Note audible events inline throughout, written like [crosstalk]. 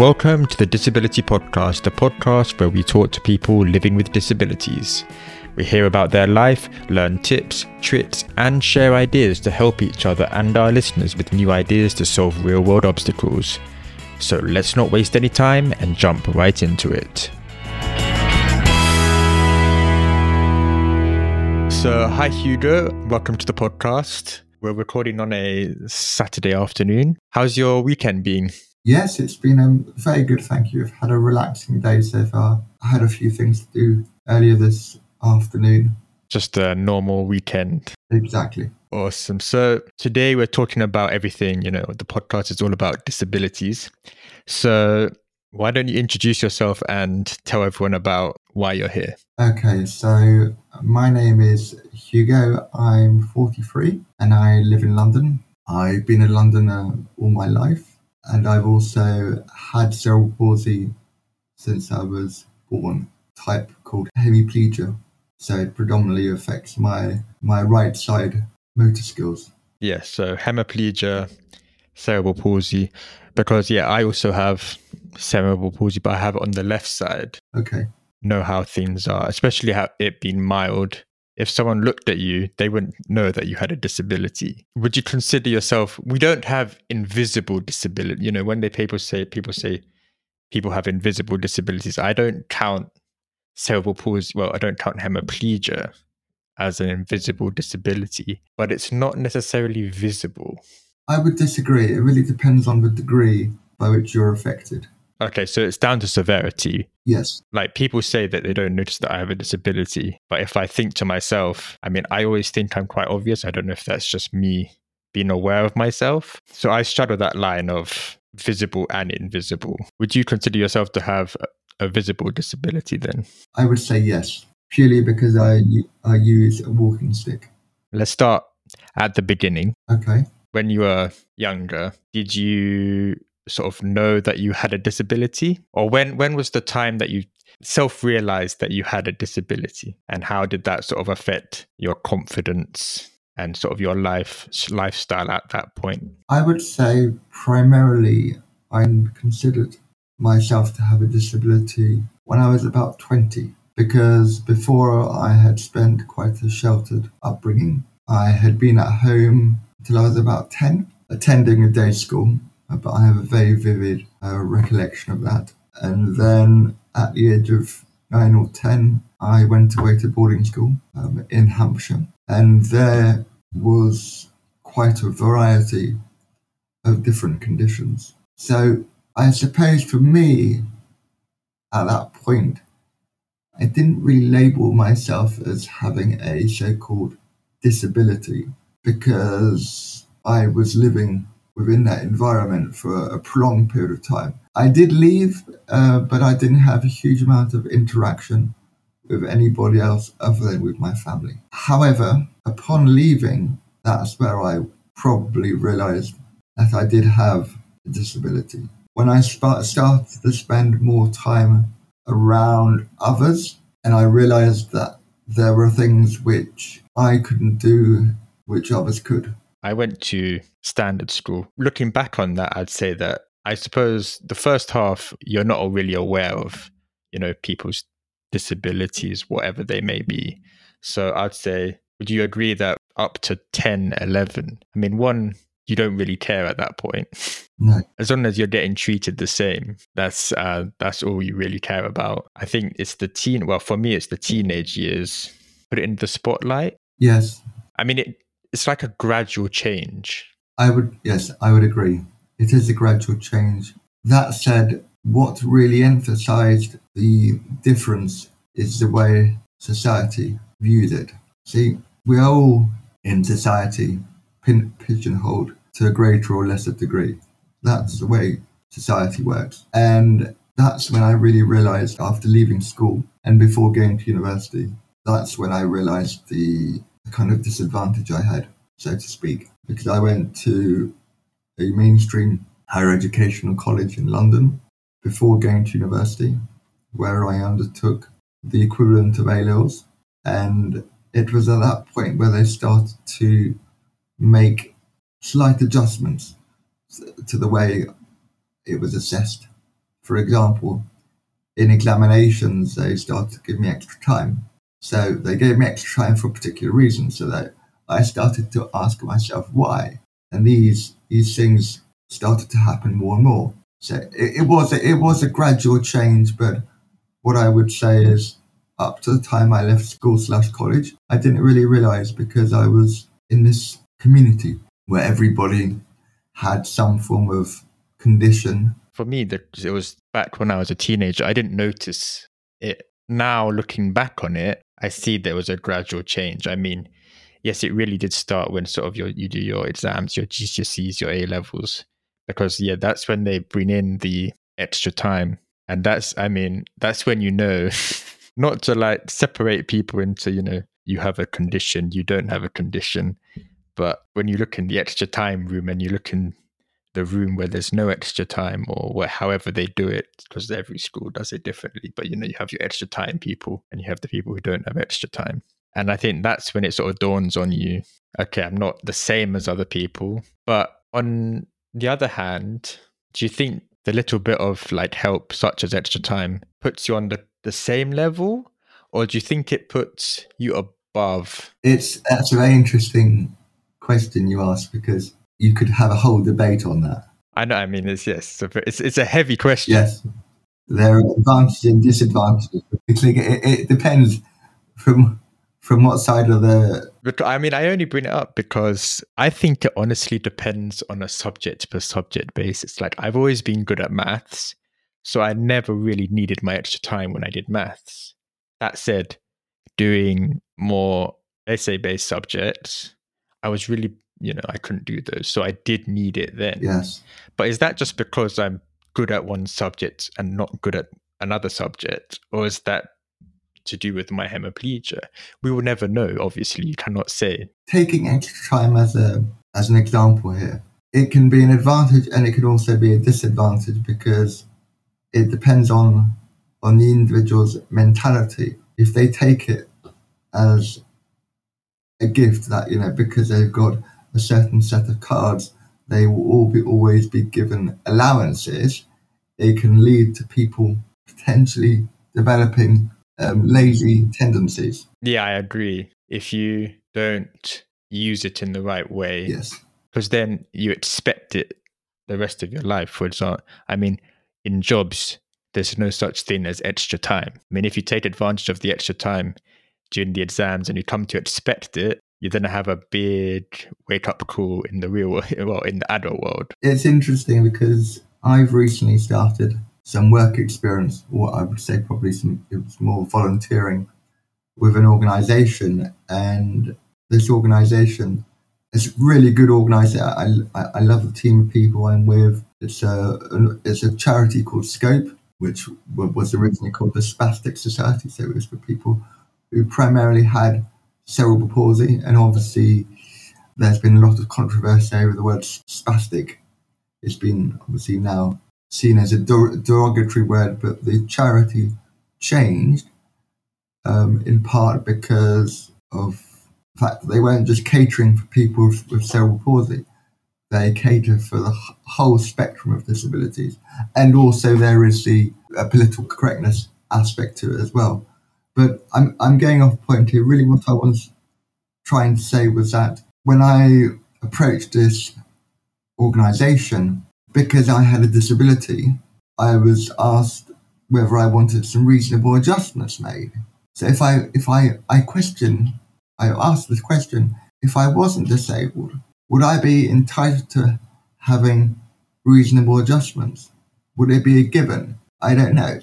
Welcome to the Disability Podcast, the podcast where we talk to people living with disabilities. We hear about their life, learn tips, tricks, and share ideas to help each other and our listeners with new ideas to solve real world obstacles. So let's not waste any time and jump right into it. So, hi Hugo, welcome to the podcast. We're recording on a Saturday afternoon. How's your weekend been? Yes, it's been um, very good, thank you. I've had a relaxing day so far. I had a few things to do earlier this afternoon. Just a normal weekend. Exactly. Awesome. So today we're talking about everything, you know, the podcast is all about disabilities. So why don't you introduce yourself and tell everyone about why you're here? Okay, so my name is Hugo. I'm 43 and I live in London. I've been in London uh, all my life and I've also had cerebral palsy since I was born, type called hemiplegia. So it predominantly affects my my right side motor skills. Yeah, so hemiplegia, cerebral palsy, because yeah, I also have cerebral palsy, but I have it on the left side. Okay. Know how things are, especially how it being mild. If someone looked at you, they wouldn't know that you had a disability. Would you consider yourself? We don't have invisible disability. You know, when they people say people say people have invisible disabilities, I don't count cerebral palsy. Well, I don't count hemiplegia as an invisible disability, but it's not necessarily visible. I would disagree. It really depends on the degree by which you're affected. Okay, so it's down to severity. Yes. Like people say that they don't notice that I have a disability, but if I think to myself, I mean, I always think I'm quite obvious. I don't know if that's just me being aware of myself. So I straddle that line of visible and invisible. Would you consider yourself to have a visible disability then? I would say yes, purely because I, I use a walking stick. Let's start at the beginning. Okay. When you were younger, did you sort of know that you had a disability? Or when, when was the time that you self realized that you had a disability? And how did that sort of affect your confidence and sort of your life lifestyle at that point? I would say primarily I considered myself to have a disability when I was about 20 because before I had spent quite a sheltered upbringing. I had been at home until I was about 10, attending a day school, but I have a very vivid uh, recollection of that. And then at the age of 9 or 10, I went away to boarding school um, in Hampshire, and there was quite a variety of different conditions. So I suppose for me, at that point, I didn't really label myself as having a so called disability because I was living within that environment for a prolonged period of time. I did leave, uh, but I didn't have a huge amount of interaction with anybody else other than with my family. However, upon leaving, that's where I probably realized that I did have a disability. When I start, started to spend more time around others, and I realized that there were things which I couldn't do, which others could. I went to standard school. Looking back on that, I'd say that I suppose the first half, you're not really aware of, you know, people's disabilities, whatever they may be. So I'd say, would you agree that up to 10, 11, I mean, one, you don't really care at that point. No. As long as you're getting treated the same, that's uh, that's all you really care about. I think it's the teen. Well, for me, it's the teenage years. Put it in the spotlight. Yes. I mean, it, it's like a gradual change. I would, yes, I would agree. It is a gradual change. That said, what really emphasized the difference is the way society views it. See, we are all in society pin- pigeonholed to a greater or lesser degree. That's the way society works. And that's when I really realized after leaving school and before going to university, that's when I realized the kind of disadvantage I had, so to speak, because I went to a mainstream higher educational college in London before going to university, where I undertook the equivalent of A levels. And it was at that point where they started to make slight adjustments to the way it was assessed for example, in examinations, they started to give me extra time. So they gave me extra time for a particular reason. So that I started to ask myself why, and these these things started to happen more and more. So it, it was a, it was a gradual change, but what I would say is up to the time I left school slash college, I didn't really realize because I was in this community where everybody had some form of condition. For me, it was back when I was a teenager. I didn't notice it. Now, looking back on it, I see there was a gradual change. I mean, yes, it really did start when sort of your, you do your exams, your GCSEs, your A levels, because yeah, that's when they bring in the extra time, and that's I mean, that's when you know [laughs] not to like separate people into you know you have a condition, you don't have a condition, but when you look in the extra time room and you look in the room where there's no extra time or where however they do it because every school does it differently but you know you have your extra time people and you have the people who don't have extra time. And i think that's when it sort of dawns on you okay i'm not the same as other people. But on the other hand do you think the little bit of like help such as extra time puts you on the, the same level? Or do you think it puts you above? It's that's a very interesting question you ask because you could have a whole debate on that. I know. I mean, it's yes, it's it's a heavy question. Yes, there are advantages and disadvantages. It, it depends from from what side of the. But I mean, I only bring it up because I think it honestly depends on a subject per subject basis. Like I've always been good at maths, so I never really needed my extra time when I did maths. That said, doing more essay based subjects, I was really you know, I couldn't do those. So I did need it then. Yes. But is that just because I'm good at one subject and not good at another subject? Or is that to do with my hemiplegia? We will never know, obviously. You cannot say. Taking extra time as a as an example here, it can be an advantage and it can also be a disadvantage because it depends on on the individual's mentality. If they take it as a gift that, you know, because they've got a certain set of cards, they will all be always be given allowances. It can lead to people potentially developing um, lazy tendencies. Yeah, I agree. If you don't use it in the right way, yes, because then you expect it the rest of your life. For example, I mean, in jobs, there's no such thing as extra time. I mean, if you take advantage of the extra time during the exams and you come to expect it, you're to have a big wake up call in the real world, [laughs] well, in the adult world. It's interesting because I've recently started some work experience, or I would say probably some more volunteering with an organization. And this organization is really good organization. I, I, I love the team of people I'm with. It's a, it's a charity called Scope, which was originally called the Spastic Society. So it was for people who primarily had cerebral palsy, and obviously there's been a lot of controversy over the word spastic. It's been obviously now seen as a derogatory word, but the charity changed um, in part because of the fact that they weren't just catering for people with cerebral palsy. They cater for the whole spectrum of disabilities. And also there is the uh, political correctness aspect to it as well. But I'm I'm going off point here. Really, what I was trying to say was that when I approached this organization, because I had a disability, I was asked whether I wanted some reasonable adjustments made. So if I if I I question, I asked this question: if I wasn't disabled, would I be entitled to having reasonable adjustments? Would it be a given? I don't know.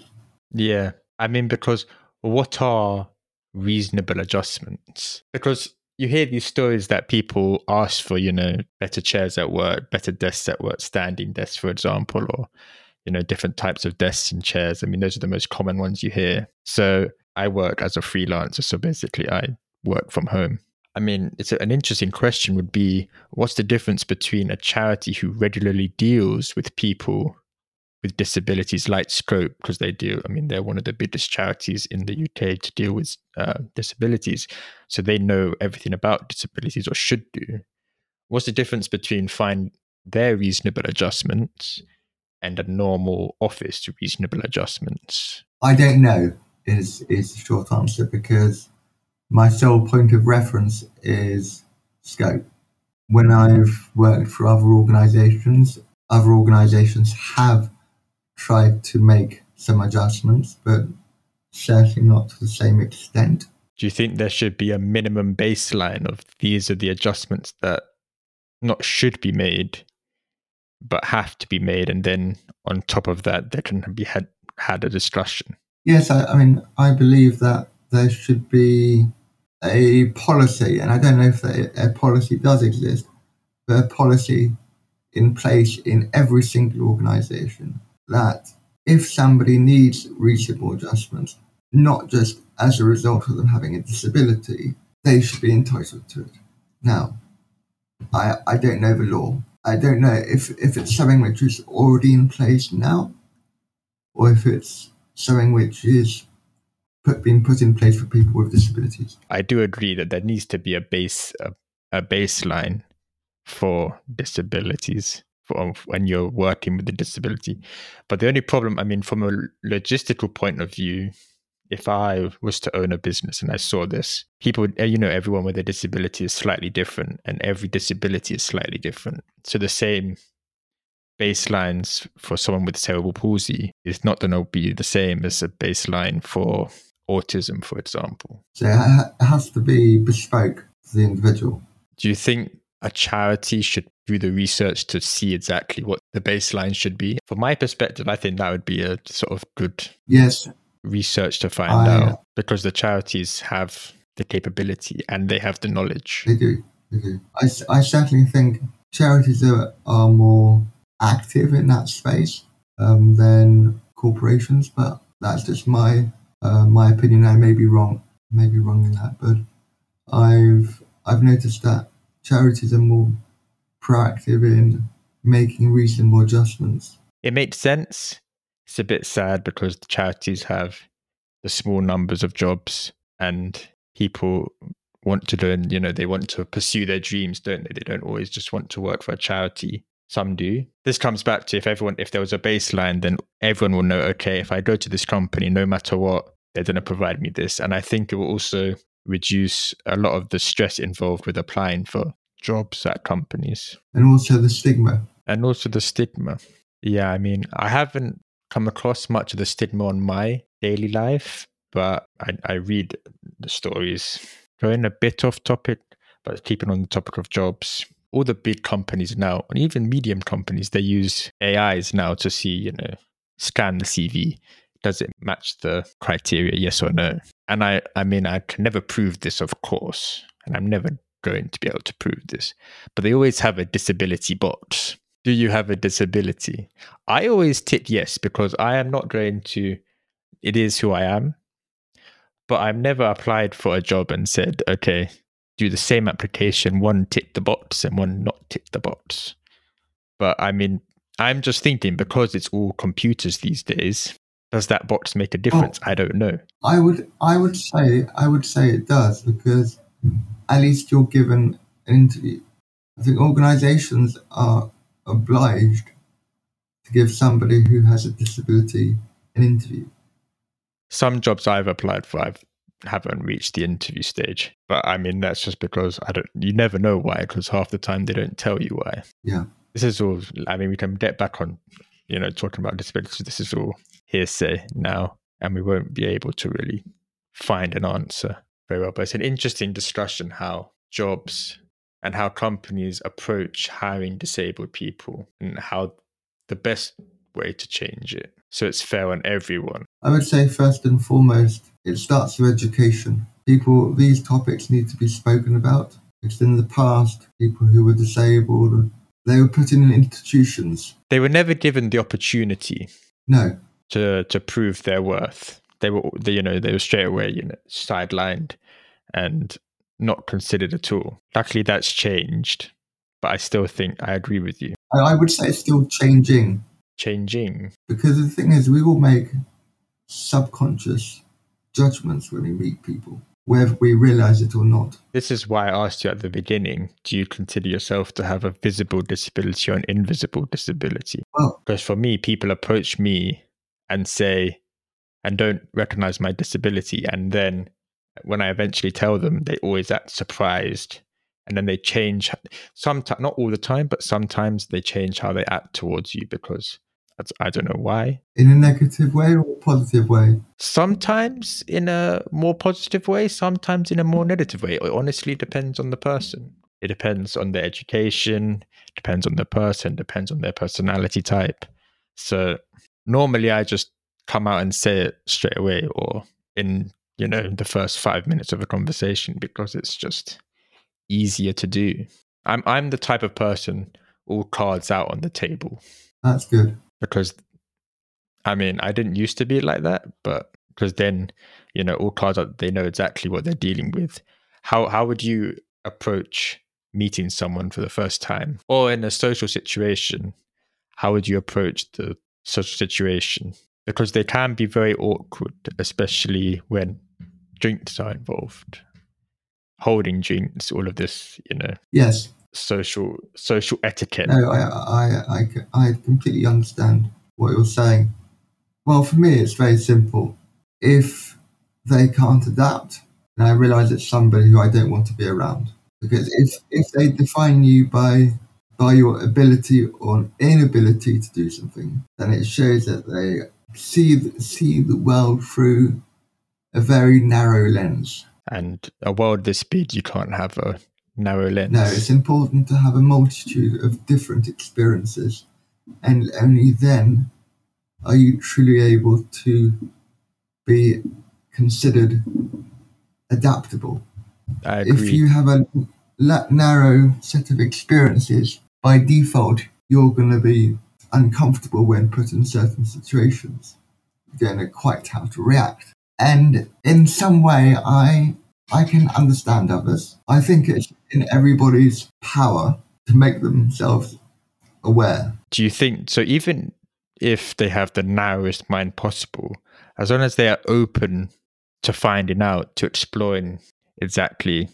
Yeah, I mean because what are reasonable adjustments? Because you hear these stories that people ask for, you know, better chairs at work, better desks at work, standing desks, for example, or, you know, different types of desks and chairs. I mean, those are the most common ones you hear. So I work as a freelancer. So basically, I work from home. I mean, it's an interesting question would be what's the difference between a charity who regularly deals with people with disabilities like Scope, because they do. I mean, they're one of the biggest charities in the UK to deal with uh, disabilities. So they know everything about disabilities or should do. What's the difference between find their reasonable adjustments and a normal office to reasonable adjustments? I don't know is is the short answer because my sole point of reference is scope. When I've worked for other organizations, other organizations have tried to make some adjustments, but certainly not to the same extent. Do you think there should be a minimum baseline of these are the adjustments that not should be made, but have to be made, and then on top of that, there can be had had a discussion? Yes, I, I mean, I believe that there should be a policy, and I don't know if a, a policy does exist, but a policy in place in every single organization that if somebody needs reasonable adjustments, not just as a result of them having a disability, they should be entitled to it. Now, I, I don't know the law. I don't know if, if it's something which is already in place now or if it's something which is put, being put in place for people with disabilities. I do agree that there needs to be a base a, a baseline for disabilities for when you're working with a disability. But the only problem, I mean, from a logistical point of view, if I was to own a business and I saw this, people, eh, you know, everyone with a disability is slightly different, and every disability is slightly different. So the same baselines for someone with cerebral palsy is not going to be the same as a baseline for autism, for example. So it has to be bespoke to the individual. Do you think a charity should do the research to see exactly what the baseline should be? From my perspective, I think that would be a sort of good yes research to find I, out because the charities have the capability and they have the knowledge. They do. They do. I, I certainly think charities are, are more active in that space um, than corporations, but that's just my uh, my opinion. I may be wrong, may be wrong in that, but I've I've noticed that charities are more proactive in making reasonable adjustments. It makes sense. It's a bit sad because the charities have the small numbers of jobs and people want to learn, you know, they want to pursue their dreams, don't they? They don't always just want to work for a charity. Some do. This comes back to if everyone, if there was a baseline, then everyone will know, okay, if I go to this company, no matter what, they're going to provide me this. And I think it will also reduce a lot of the stress involved with applying for jobs at companies. And also the stigma. And also the stigma. Yeah, I mean, I haven't come across much of the stigma on my daily life, but I, I read the stories. Going a bit off topic, but keeping on the topic of jobs, all the big companies now, and even medium companies, they use AIs now to see, you know, scan the CV. Does it match the criteria, yes or no? And I, I mean, I can never prove this, of course, and I'm never going to be able to prove this. But they always have a disability box Do you have a disability? I always tick yes because I am not going to. It is who I am. But I've never applied for a job and said, okay, do the same application, one tick the box and one not tick the box. But I mean, I'm just thinking because it's all computers these days, does that box make a difference? Oh, I don't know. I would I would say I would say it does because at least you're given an interview. I think organizations are obliged to give somebody who has a disability an interview. Some jobs I've applied for, I've haven't reached the interview stage. But I mean, that's just because I don't. You never know why, because half the time they don't tell you why. Yeah. This is all. I mean, we can get back on, you know, talking about disabilities. This is all hearsay now, and we won't be able to really find an answer very well. But it's an interesting discussion how jobs and how companies approach hiring disabled people and how the best way to change it so it's fair on everyone. I would say first and foremost, it starts with education. People, these topics need to be spoken about. Because in the past, people who were disabled, they were put in institutions. They were never given the opportunity. No. To to prove their worth. They were, they, you know, they were straight away, you know, sidelined and not considered at all. Luckily, that's changed, but I still think I agree with you. I would say it's still changing changing. Because the thing is, we will make subconscious judgments when we meet people. whether we realize it or not. This is why I asked you at the beginning do you consider yourself to have a visible disability or an invisible disability? Well, Because for me, people approach me and say, and don't recognize my disability. And then when I eventually tell them, they always act surprised. And then they change, sometimes, not all the time, but sometimes they change how they act towards you because that's, I don't know why. in a negative way or positive way? Sometimes in a more positive way, sometimes in a more negative way. It honestly depends on the person. It depends on their education, depends on the person, depends on their personality type. So normally I just come out and say it straight away or in, you know, the first five minutes of a conversation because it's just easier to do. I'm I'm the type of person all cards out on the table That's good. because I mean, I didn't used to be like that, but because then, you know, all cards out, they know exactly what they're dealing with. How how would you approach meeting someone for the first time, or in a social situation? How would you approach the social situation? Because they can be very awkward, especially when drinks are involved, holding drinks, all of this, you know, Yes. social social etiquette. No, I, I, I, I completely understand what you're saying. Well, for me, it's very simple. If they can't adapt, then I realize it's somebody who I don't want to be around. Because if, if they define you by by your ability or inability to do something, then it shows that they see the, see the world through a very narrow lens. And a world this big, you can't have a narrow lens. No, it's important to have a multitude of different experiences, and only then are you truly able to be considered adaptable. I agree. If you have a la- narrow set of experiences, by default, you're going to be uncomfortable when put in certain situations. You don't know quite how to react. And in some way, I I can understand others. I think it's in everybody's power to make themselves aware. Do you think so? Even if they have the narrowest mind possible, as long as they are open to finding out, to exploring exactly,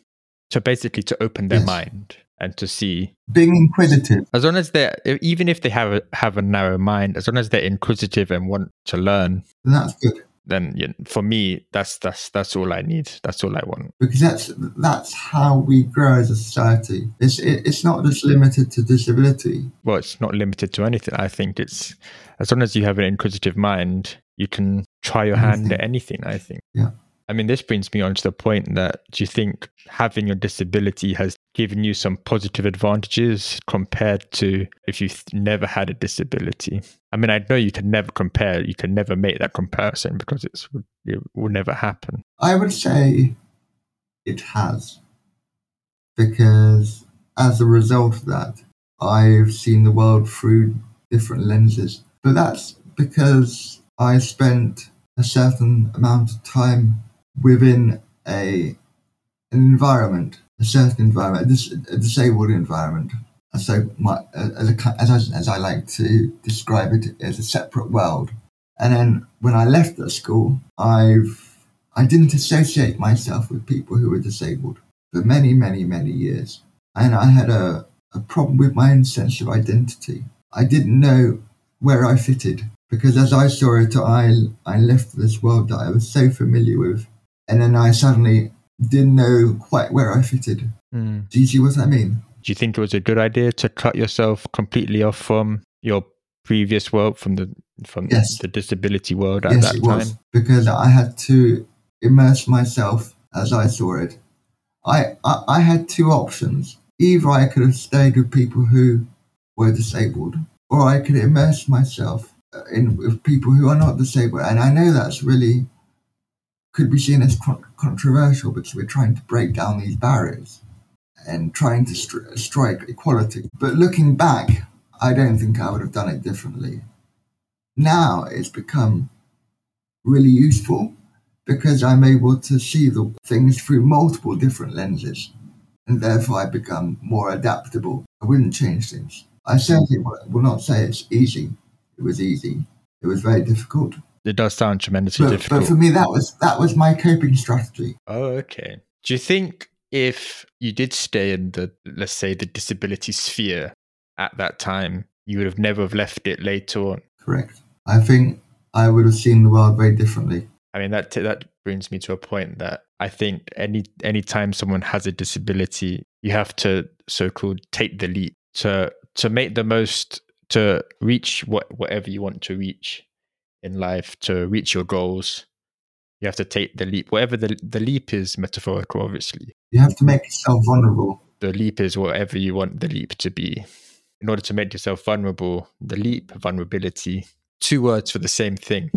so basically to open their Yes. mind and to see, Being inquisitive, as long as they're even if they have a, have a narrow mind, as long as they're inquisitive and want to learn, that's good then you know, for me, that's that's that's all I need. That's all I want. because that's that's how we grow as a society. It's it, it's not just limited to disability. well, it's not limited to anything. I think it's as long as you have an inquisitive mind, you can try your hand at anything. I think. Yeah. I mean, this brings me on to the point that do you think having your disability has given you some positive advantages compared to if you th- never had a disability? I mean, I know you can never compare, you can never make that comparison because it's it will never happen. I would say it has. Because as a result of that, I've seen the world through different lenses. But that's because I spent a certain amount of time within a an environment, a certain environment, a, dis- a disabled environment. So, my, as, a, as, I, as I like to describe it, as a separate world. And then when I left that school, I've I didn't associate myself with people who were disabled for many, many, many years. And I had a, a problem with my own sense of identity. I didn't know where I fitted because as I saw it, I, I left this world that I was so familiar with. And then I suddenly didn't know quite where I fitted. Do you see what I mean? Do you think it was a good idea to cut yourself completely off from your previous world, from the from Yes. the disability world at yes, that it time? was because I had to immerse myself as I saw it. I, I I had two options. Either I could have stayed with people who were disabled, or I could immerse myself uh, in with people who are not disabled. And I know that's really could be seen as controversial because we're trying to break down these barriers and trying to stri- strike equality. But looking back, I don't think I would have done it differently. Now it's become really useful because I'm able to see the things through multiple different lenses and therefore I become more adaptable. I wouldn't change things. I certainly will will not say it's easy. It was easy. It was very difficult, it does sound tremendously But, difficult. but for me, that was that was my coping strategy. oh, okay. Do you think if you did stay in the, let's say, the disability sphere at that time, you would have never have left it later on? Correct. I think I would have seen the world very differently. I mean that that brings me to a point that I think any any time someone has a disability, you have to so-called take the leap to to make the most to reach what whatever you want to reach in life, to reach your goals. You have to take the leap. Whatever the the leap is metaphorical, obviously. You have to make yourself vulnerable. The leap is whatever you want the leap to be. In order to make yourself vulnerable, the leap, vulnerability, two words for the same thing.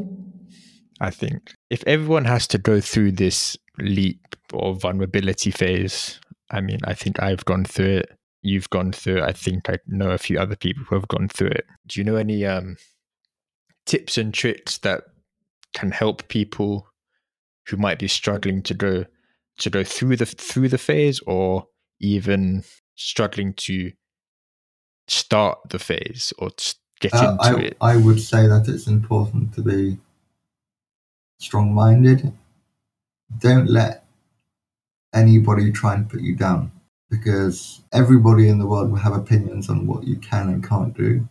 I think if everyone has to go through this leap or vulnerability phase, I mean, I think I've gone through it. You've gone through it. I think I know a few other people who have gone through it. Do you know any um, tips and tricks that can help people who might be struggling to go to go through the through the phase, or even struggling to start the phase or get Uh, into I, it? I would say that it's important to be strong minded. Don't let anybody try and put you down because everybody in the world will have opinions on what you can and can't do.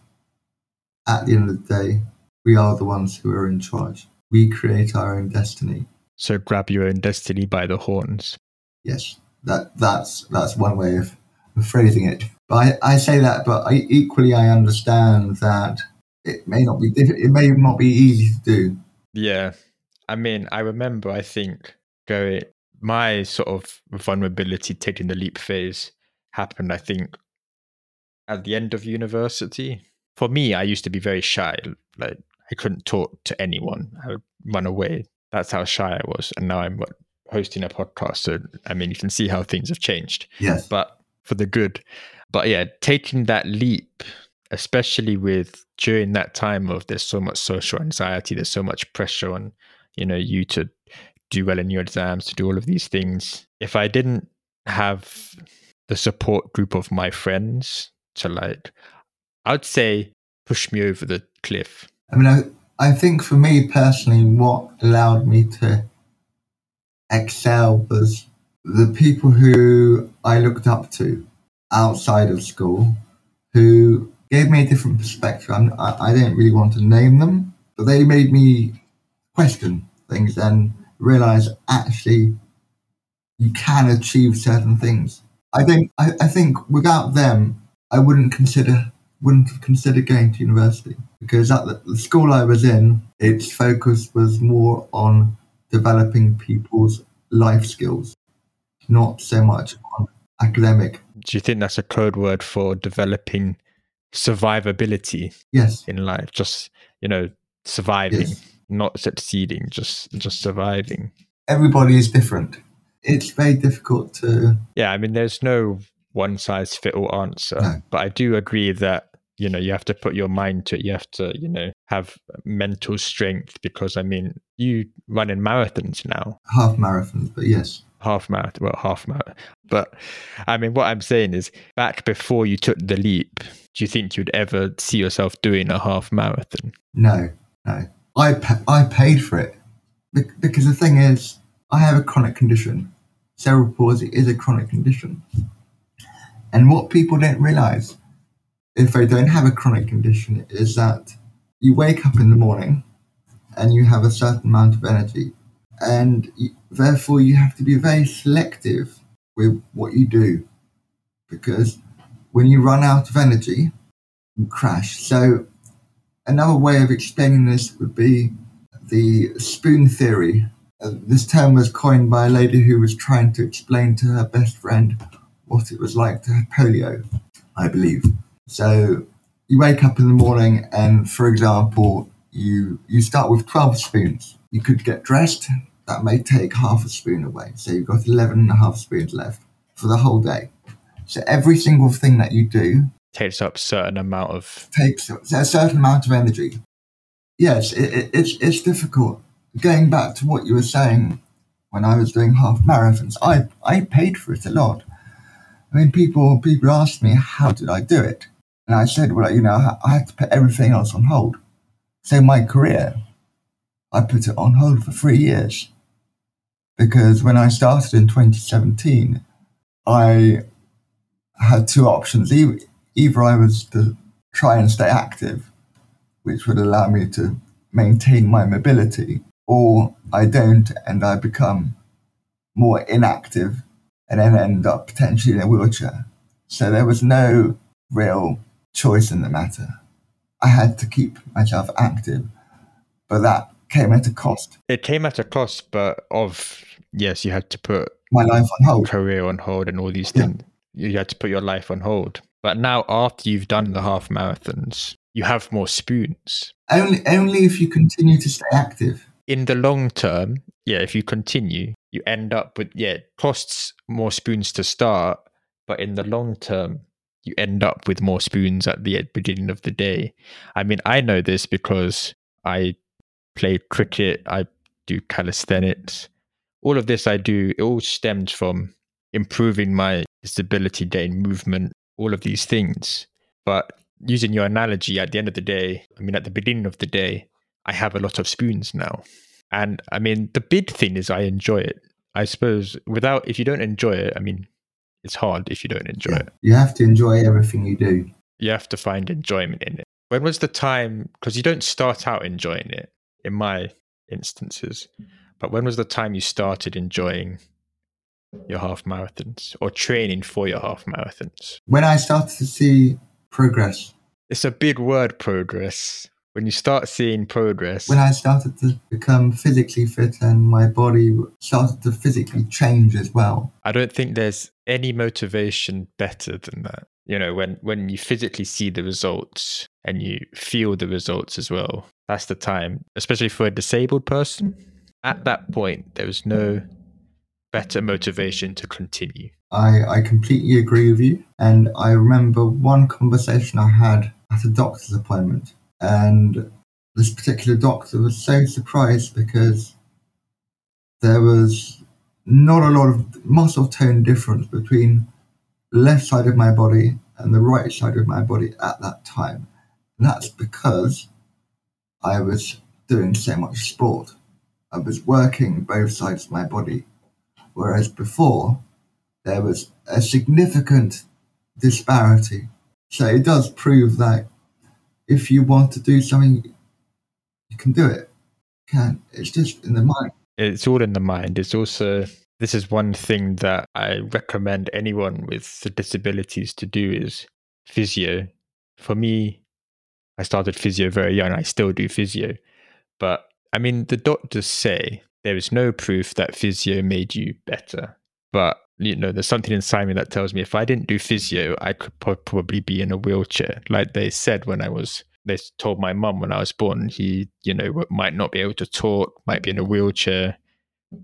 At the end of the day, we are the ones who are in charge. We create our own destiny. So grab your own destiny by the horns. Yes, that that's that's one way of, of phrasing it. But I, I say that, but I, equally I understand that it may not be it may not be easy to do. Yeah. I mean, I remember, I think, going, my sort of vulnerability taking the leap phase happened, I think, at the end of university. For me, I used to be very shy. Like, I couldn't talk to anyone, I would run away. That's how shy I was. And now I'm hosting a podcast. So, I mean, you can see how things have changed Yes, but for the good. But yeah, taking that leap, especially with during that time of there's so much social anxiety, there's so much pressure on, you know, you to do well in your exams, to do all of these things. If I didn't have the support group of my friends to like, I'd say push me over the cliff. I mean, I, I think for me personally, what allowed me to excel was the people who I looked up to outside of school who gave me a different perspective. I'm, I, I don't really want to name them, but they made me question things and realize actually you can achieve certain things. I think I, I think without them, I wouldn't consider wouldn't have considered going to university because at the, school I was in, its focus was more on developing people's life skills, not so much on academic. Do you think that's a code word for developing survivability Yes, in life? Just, you know, surviving, yes. not succeeding, just just surviving. Everybody is different. It's very difficult to. Yeah, I mean, there's no one size fit all answer, No. but I do agree that you know you have to put your mind to it. You have to, you know, have mental strength because I mean, you run in marathons now, half marathons, but yes, half marathon, well, half marathon. But I mean, what I'm saying is, back before you took the leap, do you think you'd ever see yourself doing a half marathon? no, no. I pa- I paid for it Be- because the thing is, I have a chronic condition. Cerebral palsy is a chronic condition, and what people don't realize, if they don't have a chronic condition, is that you wake up in the morning and you have a certain amount of energy, and y- therefore you have to be very selective with what you do, because when you run out of energy, you crash. So another way of explaining this would be the spoon theory. Uh, this term was coined by a lady who was trying to explain to her best friend what it was like to have polio, I believe. So you wake up in the morning and, for example, you, you start with 12 spoons. You could get dressed, that may take half a spoon away. So you've got 11 and a half spoons left for the whole day. So every single thing that you do Takes up certain amount of takes a certain amount of energy. Yes, it, it, it's it's difficult. Going back to what you were saying, when I was doing half marathons, I I paid for it a lot. I mean, people people asked me how did I do it, and I said, well, you know, I had to put everything else on hold. So my career, I put it on hold for three years. Because when I started in 2017, I had two options. Either I was to try and stay active, which would allow me to maintain my mobility, or I don't and I become more inactive and then end up potentially in a wheelchair. So there was no real choice in the matter. I had to keep myself active, but that came at a cost. It came at a cost, but of yes, you had to put my life on hold, career on hold, and all these things. Yeah. You had to put your life on hold. But now, after you've done the half marathons, you have more spoons. Only, only if you continue to stay active. In the long term, yeah, if you continue, you end up with yeah, it costs more spoons to start, but in the long term, you end up with more spoons at the beginning of the day. I mean, I know this because I play cricket, I do calisthenics. All of this I do, it all stems from improving my disability gain movement, all of these things. But using your analogy, at the end of the day, I mean, at the beginning of the day, I have a lot of spoons now. And I mean, the big thing is I enjoy it. I suppose without, if you don't enjoy it, I mean, it's hard if you don't enjoy yeah. it. You have to enjoy everything you do. You have to find enjoyment in it. When was the time? Because you don't start out enjoying it, in my instances. But when was the time you started enjoying your half marathons or training for your half marathons? When I started to see progress. It's a big word, progress. When you start seeing progress. When I started to become physically fit and my body started to physically change as well. I don't think there's any motivation better than that. You know, when, when you physically see the results and you feel the results as well, that's the time, especially for a disabled person. At that point, there was no better motivation to continue. I, I completely agree with you. And I remember one conversation I had at a doctor's appointment. And this particular doctor was so surprised because there was not a lot of muscle tone difference between the left side of my body and the right side of my body at that time. And that's because I was doing so much sport. I was working both sides of my body. Whereas before, there was a significant disparity. So it does prove that if you want to do something, you can do it. You can. It's just in the mind it's all in the mind. It's also this is one thing that I recommend anyone with disabilities to do is physio. For me, I started physio very young. I still do physio, but I mean, the doctors say there is no proof that physio made you better. But you know, there's something inside me that tells me if I didn't do physio, I could probably be in a wheelchair. Like they said when I was they told my mum when I was born, he, you know, might not be able to talk, might be in a wheelchair,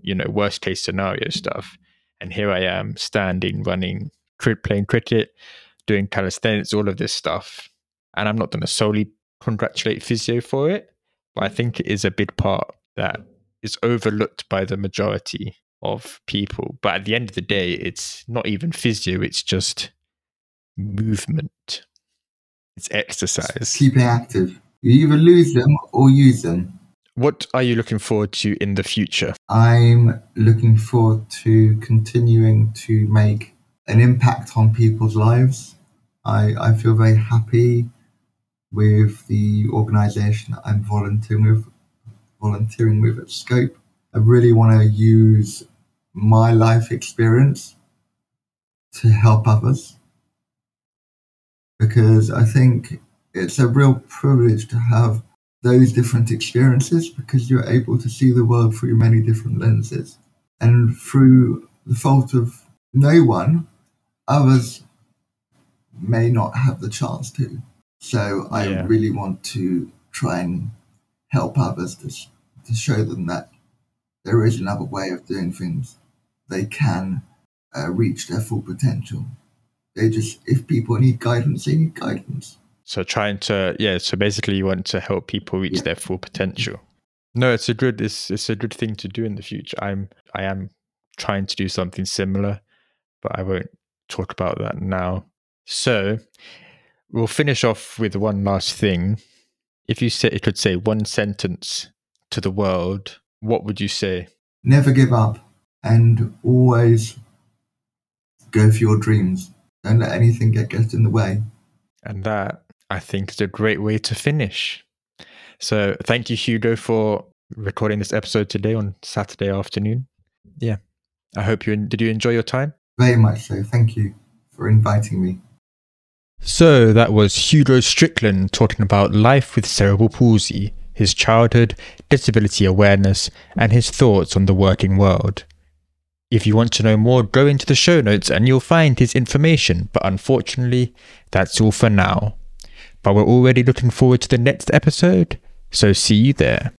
you know, worst case scenario stuff. And here I am standing, running, playing cricket, doing calisthenics, all of this stuff. And I'm not going to solely congratulate physio for it, but I think it is a big part that is overlooked by the majority of people. But at the end of the day, it's not even physio, it's just movement. It's exercise. Keeping active. You either lose them or use them. What are you looking forward to in the future? I'm looking forward to continuing to make an impact on people's lives. I, I feel very happy with the organisation that I'm volunteering with, volunteering with at Scope. I really want to use my life experience to help others because I think it's a real privilege to have those different experiences because you're able to see the world through many different lenses. And through the fault of no one, others may not have the chance to. So I yeah. really want to try and help others to, to show them that there is another way of doing things. They can uh, reach their full potential. They just, if people need guidance, they need guidance. So trying to, yeah. So basically, you want to help people reach yeah. their full potential. No, it's a good, it's it's a good thing to do in the future. I'm, I am trying to do something similar, but I won't talk about that now. So we'll finish off with one last thing. If you say, it could say one sentence to the world, what would you say? Never give up and always go for your dreams. Don't let anything get, get in the way. And that, I think, is a great way to finish. So thank you, Hugo, for recording this episode today on Saturday afternoon. Yeah. I hope you did you enjoy your time? Very much so. Thank you for inviting me. So that was Hugo Strickland talking about life with cerebral palsy, his childhood, disability awareness, and his thoughts on the working world. If you want to know more, go into the show notes and you'll find his information, but unfortunately, that's all for now. But we're already looking forward to the next episode, so see you there.